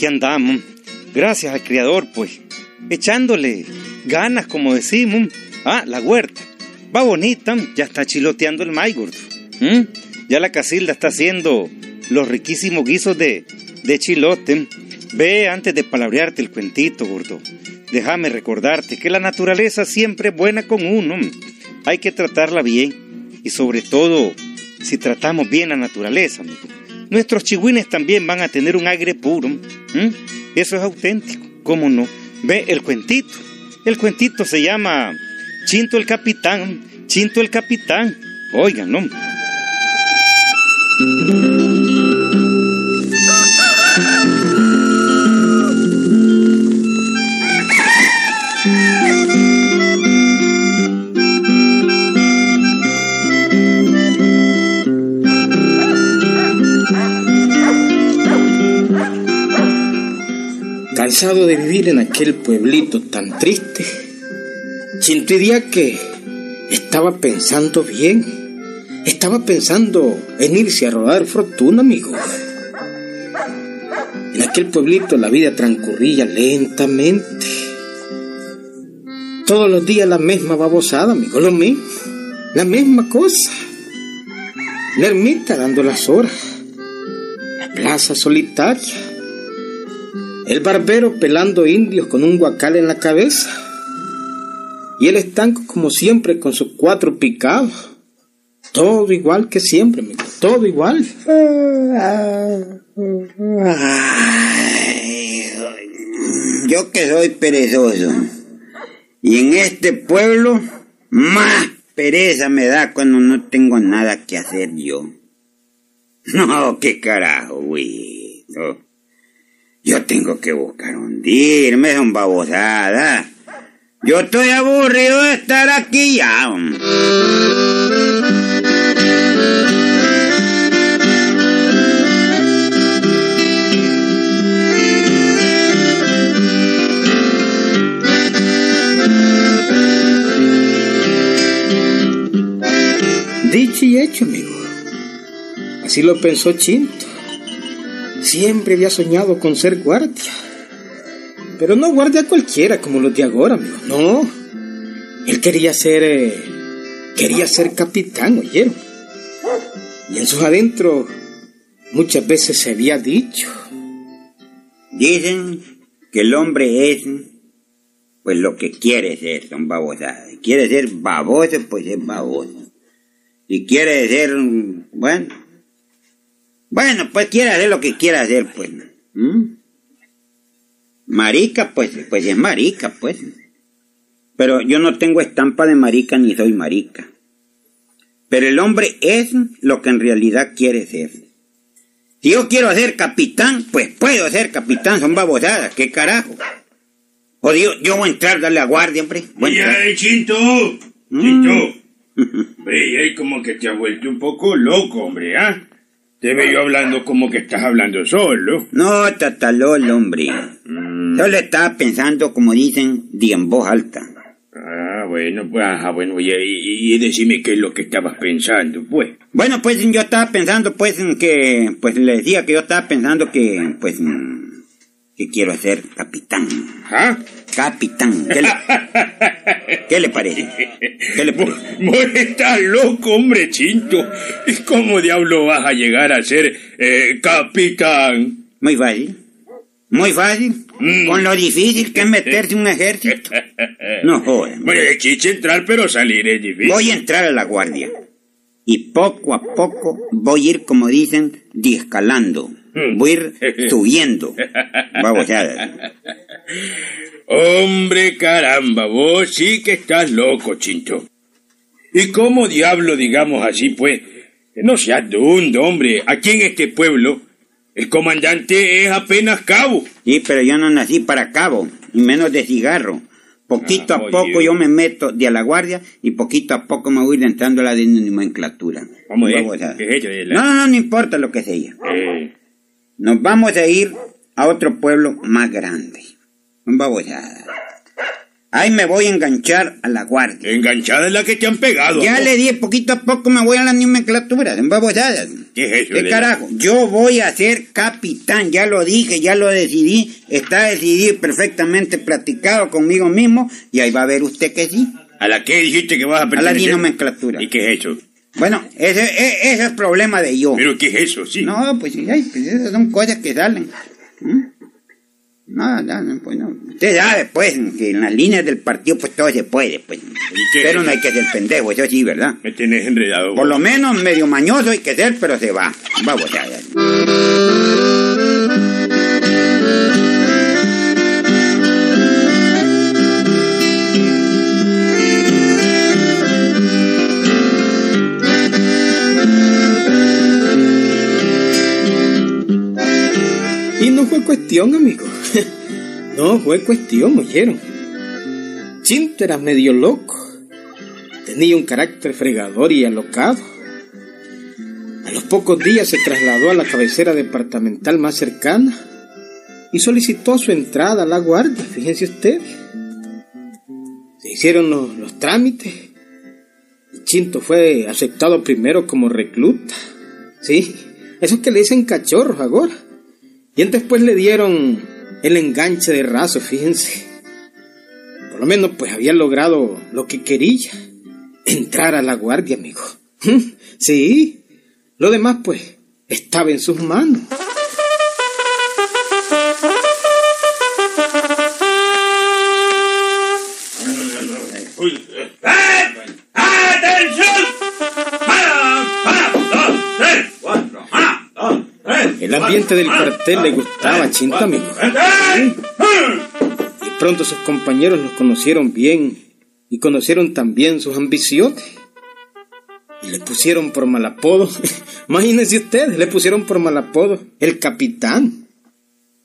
aquí andamos. Gracias al Creador, pues. Echándole ganas, como decimos. Ah, la huerta. Va bonita, ya está chiloteando el maíz, gordo. ¿Mm? Ya la casilda está haciendo los riquísimos guisos de, de chilote. Ve antes de palabrearte el cuentito, gordo. Déjame recordarte que la naturaleza siempre es buena con uno. Hay que tratarla bien. Y sobre todo, si tratamos bien la naturaleza, amigo. Nuestros chihuines también van a tener un aire puro. Eso es auténtico. ¿Cómo no? Ve el cuentito. El cuentito se llama Chinto el Capitán. Chinto el Capitán. Oigan, ¿no? De vivir en aquel pueblito tan triste, día que estaba pensando bien. Estaba pensando en irse a rodar fortuna, amigo. En aquel pueblito la vida transcurría lentamente. Todos los días la misma babosada, amigo, lo mismo. La misma cosa. La ermita dando las horas. La plaza solitaria el barbero pelando indios con un guacal en la cabeza. Y el estanco como siempre con sus cuatro picados. Todo igual que siempre, amigo. Todo igual. yo que soy perezoso. Y en este pueblo más pereza me da cuando no tengo nada que hacer yo. No, qué carajo, güey. Yo tengo que buscar hundirme, son babosadas. Yo estoy aburrido de estar aquí ya. Dicho y hecho, amigo. Así lo pensó Chinto. Siempre había soñado con ser guardia. Pero no guardia cualquiera como los de ahora, amigo. No. Él quería ser. Eh, quería ser capitán, oyeron. Y en sus adentros muchas veces se había dicho. Dicen que el hombre es pues lo que quiere ser, son babosadas. Quiere ser baboso, pues es baboso. Si quiere ser, bueno, bueno, pues quiere hacer lo que quiera hacer, pues. ¿Mm? Marica, pues, pues es marica, pues. Pero yo no tengo estampa de marica ni soy marica. Pero el hombre es lo que en realidad quiere ser. Si yo quiero ser capitán, pues puedo ser capitán, son babosadas, qué carajo. O digo, yo voy a entrar, darle a guardia, hombre. Oye, Chinto, mm. Chinto. Hombre, como que te ha vuelto un poco loco, hombre, ¿ah? Te veo hablando como que estás hablando solo. No, tatalol, hombre. Mm. Solo estaba pensando, como dicen, de en voz alta. Ah, bueno, pues, ajá, bueno, y, y, decime qué es lo que estabas pensando, pues. Bueno, pues yo estaba pensando, pues, en que, pues le decía que yo estaba pensando que, pues, que quiero ser capitán. ¿Ah? Capitán. ¿Qué le, ¿Qué le parece? ¿Qué le parece? Vos estás loco, hombre chinto. ¿Y cómo diablo vas a llegar a ser eh, capitán? Muy fácil. Muy fácil. Mm. Con lo difícil que es meterse en un ejército. No joder. Bueno, chiste entrar, pero salir es difícil. Voy a entrar a la guardia. Y poco a poco voy a ir, como dicen, discalando. Mm. Voy a ir subiendo. Vamos ya. Hombre, caramba, vos sí que estás loco, Chinto. ¿Y cómo diablo, digamos así, pues? No seas dundo, hombre. Aquí en este pueblo, el comandante es apenas cabo. Sí, pero yo no nací para cabo, y menos de cigarro. Poquito a ah, poco yo me meto de a la guardia y poquito a poco me voy entrando a la nomenclatura. ¿Cómo es? No, no, no, importa lo que sea. Eh. Nos vamos a ir a otro pueblo más grande. Un babosada. Ahí me voy a enganchar a la guardia. Enganchada es la que te han pegado. Ya ¿no? le di, poquito a poco me voy a la nomenclatura, en babosadas. ¿Qué es eso? ¿Qué de- carajo? Yo voy a ser capitán, ya lo dije, ya lo decidí, está decidido y perfectamente platicado conmigo mismo, y ahí va a ver usted que sí. ¿A la que dijiste que vas a A la pertenecer? nomenclatura. ¿Y qué es eso? Bueno, ese, e- ese es problema de yo. ¿Pero qué es eso? Sí. No, pues sí, ay, pues esas son cosas que salen. ¿Mm? No, no, pues no. Usted sabe, pues, que en las líneas del partido, pues todo se puede, pues. Pero no hay que ser pendejo, eso sí, ¿verdad? Me tenés enredado. Por lo menos medio mañoso hay que ser, pero se va. Vamos a cuestión, amigo. No fue cuestión, oyeron. Chinto era medio loco. Tenía un carácter fregador y alocado. A los pocos días se trasladó a la cabecera departamental más cercana y solicitó su entrada a la guardia, fíjense ustedes. Se hicieron los, trámites. Chinto fue aceptado primero como recluta. Sí, esos que le dicen cachorros ahora. Y después le dieron el enganche de raso, fíjense. Por lo menos pues había logrado lo que quería. Entrar a la guardia, amigo. Sí. Lo demás pues estaba en sus manos. Ambiente del cuartel le gustaba a Chinto, amigo. Y pronto sus compañeros los conocieron bien y conocieron también sus ambiciones. Y le pusieron por mal apodo. Imagínense ustedes, le pusieron por mal apodo el capitán.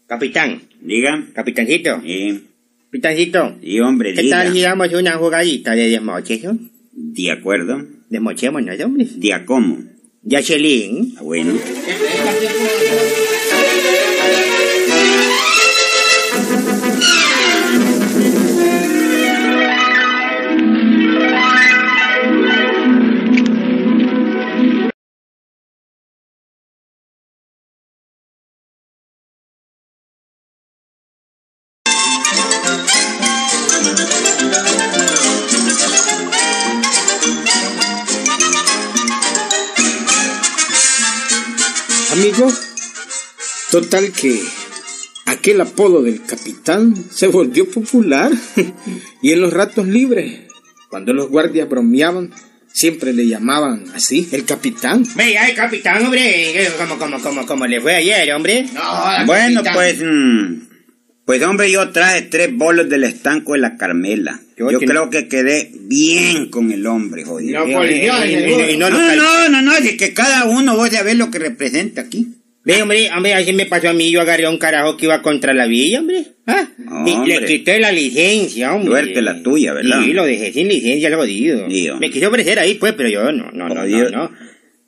Capitán, Diga. capitancito, Eh, capitancito, y hombre, ¿qué diga. tal si damos una jugadita de desmoche, ¿no? De acuerdo. Desmochémonos, hombre. ¿Día cómo? Ah, bueno. Total que aquel apodo del capitán se volvió popular y en los ratos libres, cuando los guardias bromeaban, siempre le llamaban así, el capitán. Venga, el capitán, hombre, ¿cómo, cómo, cómo, cómo le fue ayer, hombre? Bueno, pues, mm, pues hombre, yo traje tres bolos del estanco de la Carmela. Yo Yo, creo que quedé bien con el hombre, y- y- y no No, cal- no, no, no, es que cada uno vos sabés lo que representa aquí. Ve, hombre, hombre, así me pasó a mí, yo agarré a un carajo que iba contra la villa, hombre. ¿Ah? Y Hombre. le quité la licencia, hombre. Suerte la tuya, ¿verdad? Sí, lo dejé sin licencia, el jodido. Hombre. me quiso ofrecer ahí, pues, pero yo no, no, no, no, Jodido. no.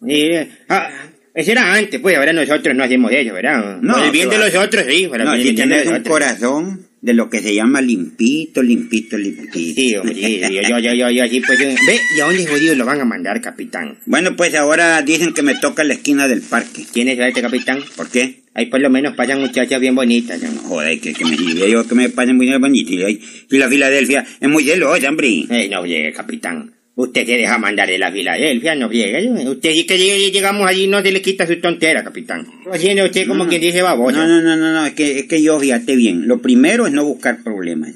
Y, ah, eso era antes, pues, ahora nosotros no hacemos eso, ¿verdad? No, Por el bien de los otros, sí, para No, si tienes un otros. corazón de lo que se llama limpito, limpito, limpito. Sí, hombre, sí, sí, yo, yo, yo, yo, pues, yo- ve, ¿y a dónde jodido lo van a mandar, capitán? Bueno, pues ahora dicen que me toca la esquina del parque. ¿Quién es este capitán? ¿Por qué? Ahí por lo menos pasan muchachas bien bonitas, ¿no? Joder, que, que me diga yo que me pasen muy bonitos. Y, la Filadelfia es muy celosa, hombre. Eh, no llegue, capitán. Usted se deja mandar de la Filadelfia, no llegue. Usted sí que llegamos allí no se le quita su tontera, capitán. Haciendo usted como quien dice baboso. No, no, no, no, no, es que, es que yo fíjate bien. Lo primero es no buscar problemas.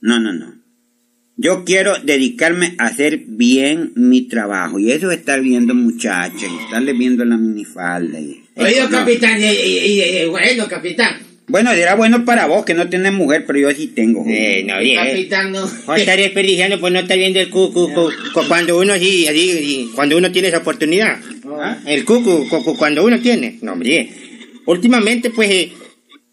No, no, no. Yo quiero dedicarme a hacer bien mi trabajo. Y eso es estar viendo muchachas, y estarle viendo la minifalda. Y... No. capitán, y, y- y- y- bueno, capitán. Bueno, será bueno para vos que no tenés mujer, pero yo sí tengo. Eh, no, llegue. capitán no. No estar desperdiciando, pues no está viendo el cucu. cu- cu- cuando uno sí, así, cuando uno tiene esa oportunidad. ¿Ah? El cucu, cu- cu- cuando uno tiene. No, hombre. Últimamente, pues, eh,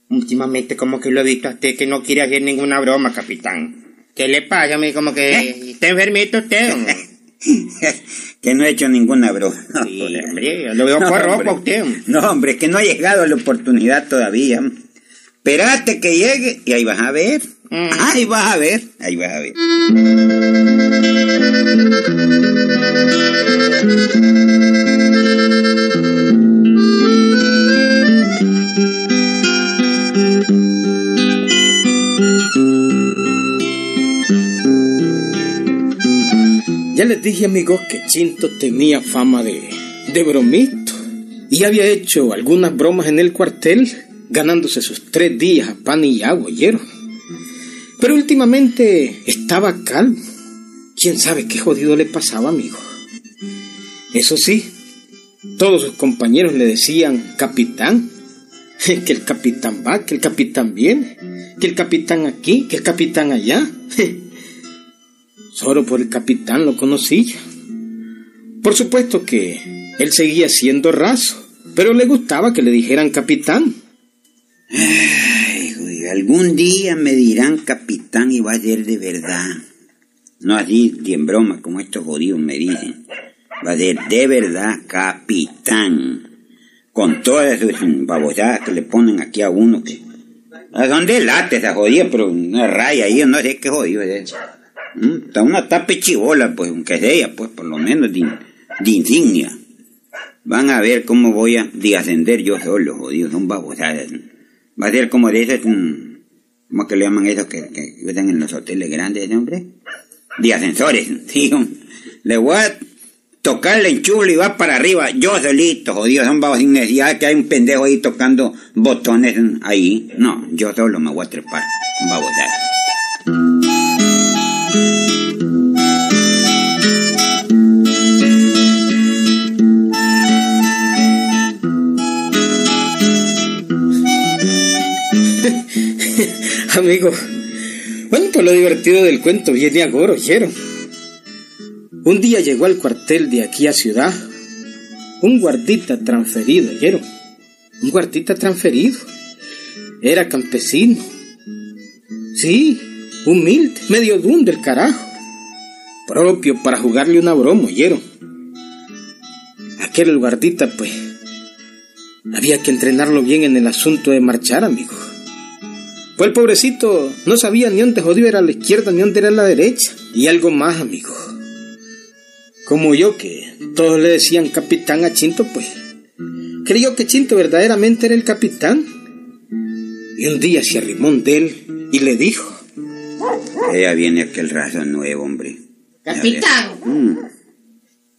últimamente como que lo he visto a usted que no quiere hacer ninguna broma, capitán. ¿Qué le pasa? Me como que está enfermito usted. hombre. que no he hecho ninguna broma. Sí, hombre, lo veo No, por rojo hombre. a usted. No, hombre, es que no ha llegado la oportunidad todavía. Espérate que llegue y ahí vas a ver. Mm. Ahí vas a ver, ahí vas a ver. Ya les dije amigos que Chinto tenía fama de, de bromito y había hecho algunas bromas en el cuartel ganándose sus tres días a pan y agua, ¿oyeron? Pero últimamente estaba calmo. ¿Quién sabe qué jodido le pasaba, amigo? Eso sí, todos sus compañeros le decían capitán, que el capitán va, que el capitán viene, que el capitán aquí, que el capitán allá. Solo por el capitán lo conocía. Por supuesto que él seguía siendo raso, pero le gustaba que le dijeran capitán. Ay, algún día me dirán capitán y va a ser de verdad. No así, ni en broma, como estos jodidos me dicen. Va a ser de verdad capitán. Con todas esas babosadas que le ponen aquí a uno que... ¿A dónde late esa jodida? Pero una raya ahí, no sé qué jodido es eso. Mm, Está una tapa chivola, pues, aunque sea, pues, por lo menos de, de insignia. Van a ver cómo voy a de ascender yo solo, jodido, son babosadas. Va a ser como de esas, mm, ¿cómo que le llaman esos que, que usan en los hoteles grandes, hombre? De ascensores, sí, le voy a tocar el enchufe y va para arriba, yo solito, jodido, son babos sin necesidad que hay un pendejo ahí tocando botones ahí. No, yo solo me voy a trepar. Amigo, bueno, pues lo divertido del cuento viene ahora, ¿oyeron? Un día llegó al cuartel de aquí a Ciudad un guardita transferido, ¿oyeron? Un guardita transferido. Era campesino. Sí, humilde, medio dun del carajo. Propio para jugarle una broma, ¿oyeron? Aquel guardita, pues, había que entrenarlo bien en el asunto de marchar, amigo. Pues el pobrecito no sabía ni dónde jodido era la izquierda ni dónde era la derecha. Y algo más, amigo. Como yo, que todos le decían capitán a Chinto, pues creyó que Chinto verdaderamente era el capitán. Y un día se arrimó de él y le dijo: Ya viene aquel raso nuevo, hombre. Capitán. Mm.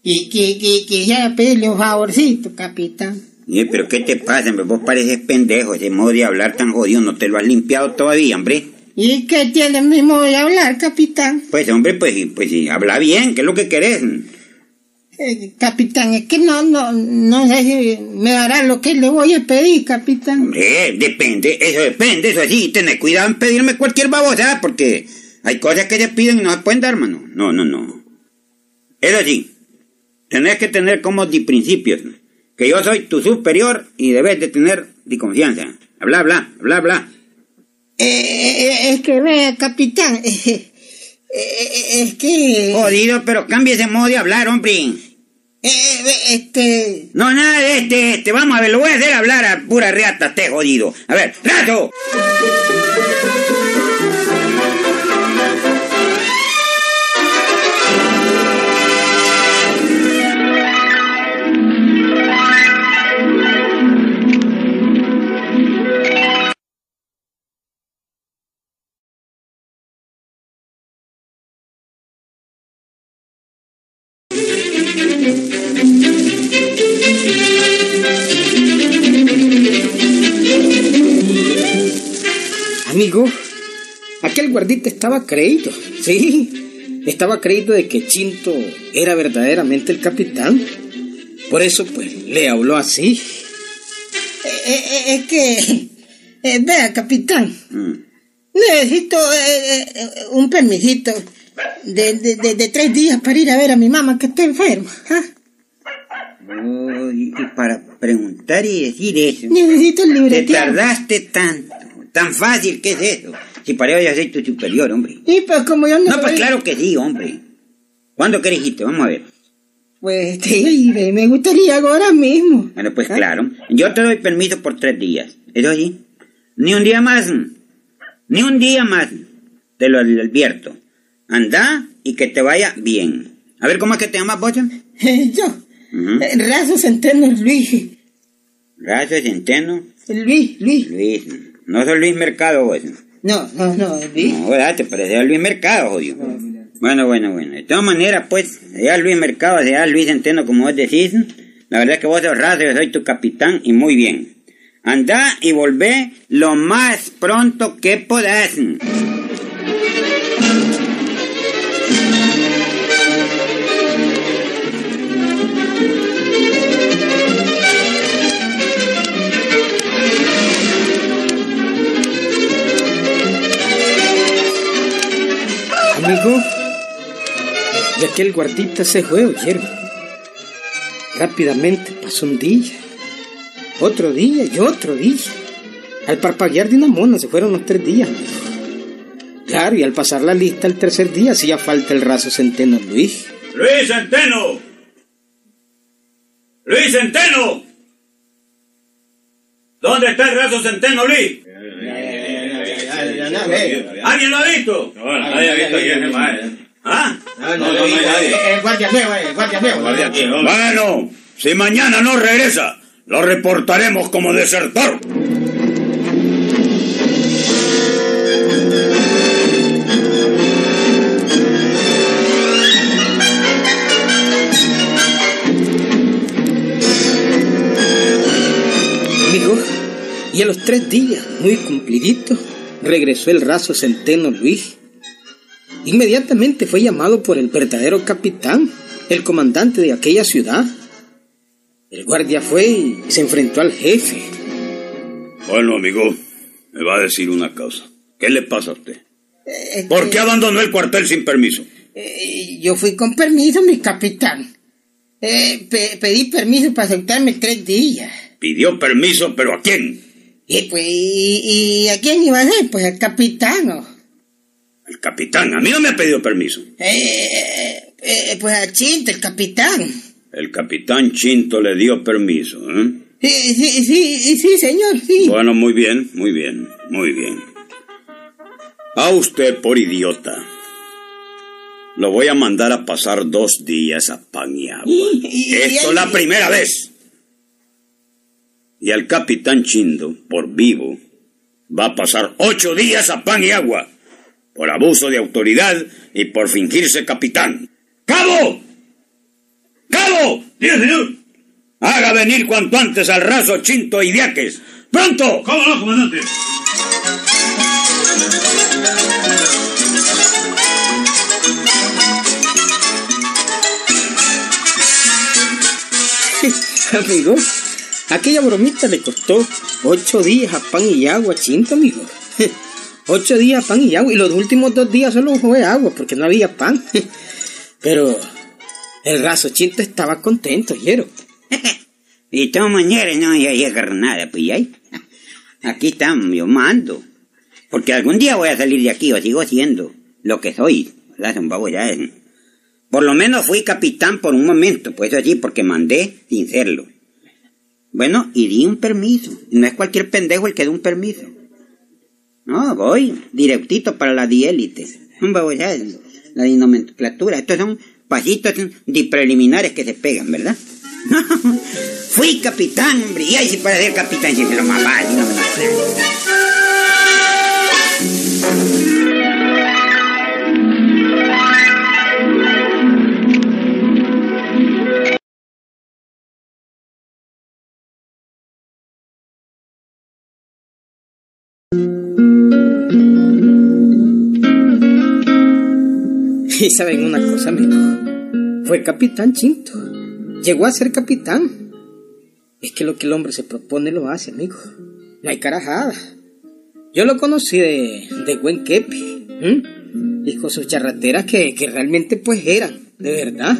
Y que, que, que ya pedirle un favorcito, capitán. Pero ¿qué te pasa, hombre? Vos pareces pendejo, ese modo de hablar tan jodido, no te lo has limpiado todavía, hombre. ¿Y qué tiene el mismo de hablar, capitán? Pues, hombre, pues, pues sí, habla bien, ¿qué es lo que querés? Eh, capitán, es que no, no, no sé si me dará lo que le voy a pedir, capitán. Hombre, depende, eso depende, eso sí, tenés cuidado en pedirme cualquier babosada, porque hay cosas que se piden y no se pueden dar, mano. No, no, no. Eso sí, tenés que tener como de principios, que yo soy tu superior y debes de tener de confianza. Habla, habla, habla, habla. Eh, eh, es que vea, capitán, eh, eh, es que... Jodido, pero cambia ese modo de hablar, hombre. eh, este... No, nada de este, este. Vamos a ver, lo voy a hacer hablar a pura reata, este jodido. A ver, rato. Amigo, aquel guardita estaba creído, sí, estaba creído de que Chinto era verdaderamente el capitán. Por eso, pues, le habló así. eh, eh, es que... eh, vea, capitán, Mm. necesito eh, eh, un permisito de, de, de, de tres días para ir a ver a mi mamá que está enferma. ¿ah? Oh, y para preguntar y decir eso, Necesito el te libreteado. tardaste tanto, tan fácil, ¿qué es eso? Si para eso ya soy tu superior, hombre. Y pues como yo no... No, pues claro que sí, hombre. ¿Cuándo querés irte? Vamos a ver. Pues sí, me me gustaría ahora mismo. Bueno, pues ¿Ah? claro. Yo te doy permiso por tres días. ¿Eso sí? Ni un día más. Ni un día más. Te lo advierto. Anda y que te vaya bien. A ver, ¿cómo es que te llamas, Bocha? Yo. Eh, Razo Centeno Luis. Gracias, Centeno. Luis, Luis. Luis. No soy Luis Mercado, vos. No, no, no, Luis. No, ¿verdad? Te parecía a Luis Mercado, jodido. Bueno, bueno, bueno. De todas maneras, pues, sea Luis Mercado, sea Luis Centeno, como vos decís, la verdad es que vos sos raso, yo soy tu capitán y muy bien. Anda y volvé lo más pronto que podás. Aquel guardita se fue, oyeron. Rápidamente pasó un día, otro día y otro día. Al parpaguear de una mona se fueron los tres días. Claro, y al pasar la lista el tercer día hacía falta el raso centeno Luis. Luis Centeno. Luis Centeno. ¿Dónde está el raso Centeno, Luis? ¿Alguien lo ha visto? No, nadie ha visto quién es ¿Ah? No, no, no, el guardia nuevo, el guardia nuevo. Bueno, si mañana no regresa, lo reportaremos como desertor. Amigo, y a los tres días, muy cumplidito, regresó el raso centeno Luis. Inmediatamente fue llamado por el verdadero capitán, el comandante de aquella ciudad. El guardia fue y se enfrentó al jefe. Bueno, amigo, me va a decir una cosa. ¿Qué le pasa a usted? Eh, ¿Por qué abandonó el cuartel sin permiso? eh, yo fui con permiso, mi capitán. Eh, pe- pedí permiso para aceptarme tres días. Pidió permiso, pero ¿a quién? Y pues, ¿y, y a quién iba a ser? Pues al capitán. El capitán. A mí no me ha pedido permiso. Eh, eh, pues a Chinto, el capitán. El capitán Chinto le dio permiso, ¿eh? Sí, sí, sí, sí, señor, sí. Bueno, muy bien, muy bien, muy bien. A usted por idiota. Lo voy a mandar a pasar dos días a pan y agua. Y- y- Esto y- es la primera vez. Y al capitán Chindo, por vivo, va a pasar ocho días a pan y agua. Por abuso de autoridad y por fingirse capitán. ¡Cabo! ¡Cabo! ¡Dios señor! Haga venir cuanto antes al raso Chinto y Diaques. ¡Pronto! ¿Cómo no, comandante? Amigo, aquella bromita le costó ocho días a pan y agua, chinto, amigo. Ocho días pan y agua, y los últimos dos días solo fue agua, porque no había pan. Pero el raso chinto estaba contento, ¿oyeron? Y todas maneras no voy a llegar nada, pues ahí. Aquí estamos, yo mando. Porque algún día voy a salir de aquí o sigo siendo lo que soy. babosadas. Por lo menos fui capitán por un momento, pues así, porque mandé sin serlo. Bueno, y di un permiso. No es cualquier pendejo el que da un permiso. No, voy directito para la diélite. La dinomenclatura. Estos son pasitos de preliminares que se pegan, ¿verdad? Fui capitán, hombre. Y ahí sí para ser capitán, si me lo mamá, no me lo Y saben una cosa, amigo. Fue capitán Chinto. Llegó a ser capitán. Es que lo que el hombre se propone lo hace, amigo. No hay carajada. Yo lo conocí de, de buen quepe. Y con sus charrateras que, que realmente pues eran, de verdad.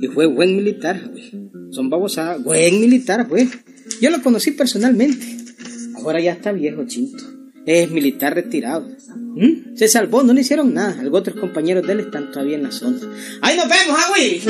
Y fue buen militar, güey. Son babosadas. Buen militar, güey. Yo lo conocí personalmente. Ahora ya está viejo, Chinto. Es militar retirado. ¿Mm? Se salvó, no le hicieron nada. Algunos otros compañeros de él están todavía en la zona. ¡Ahí nos vemos, Agüi!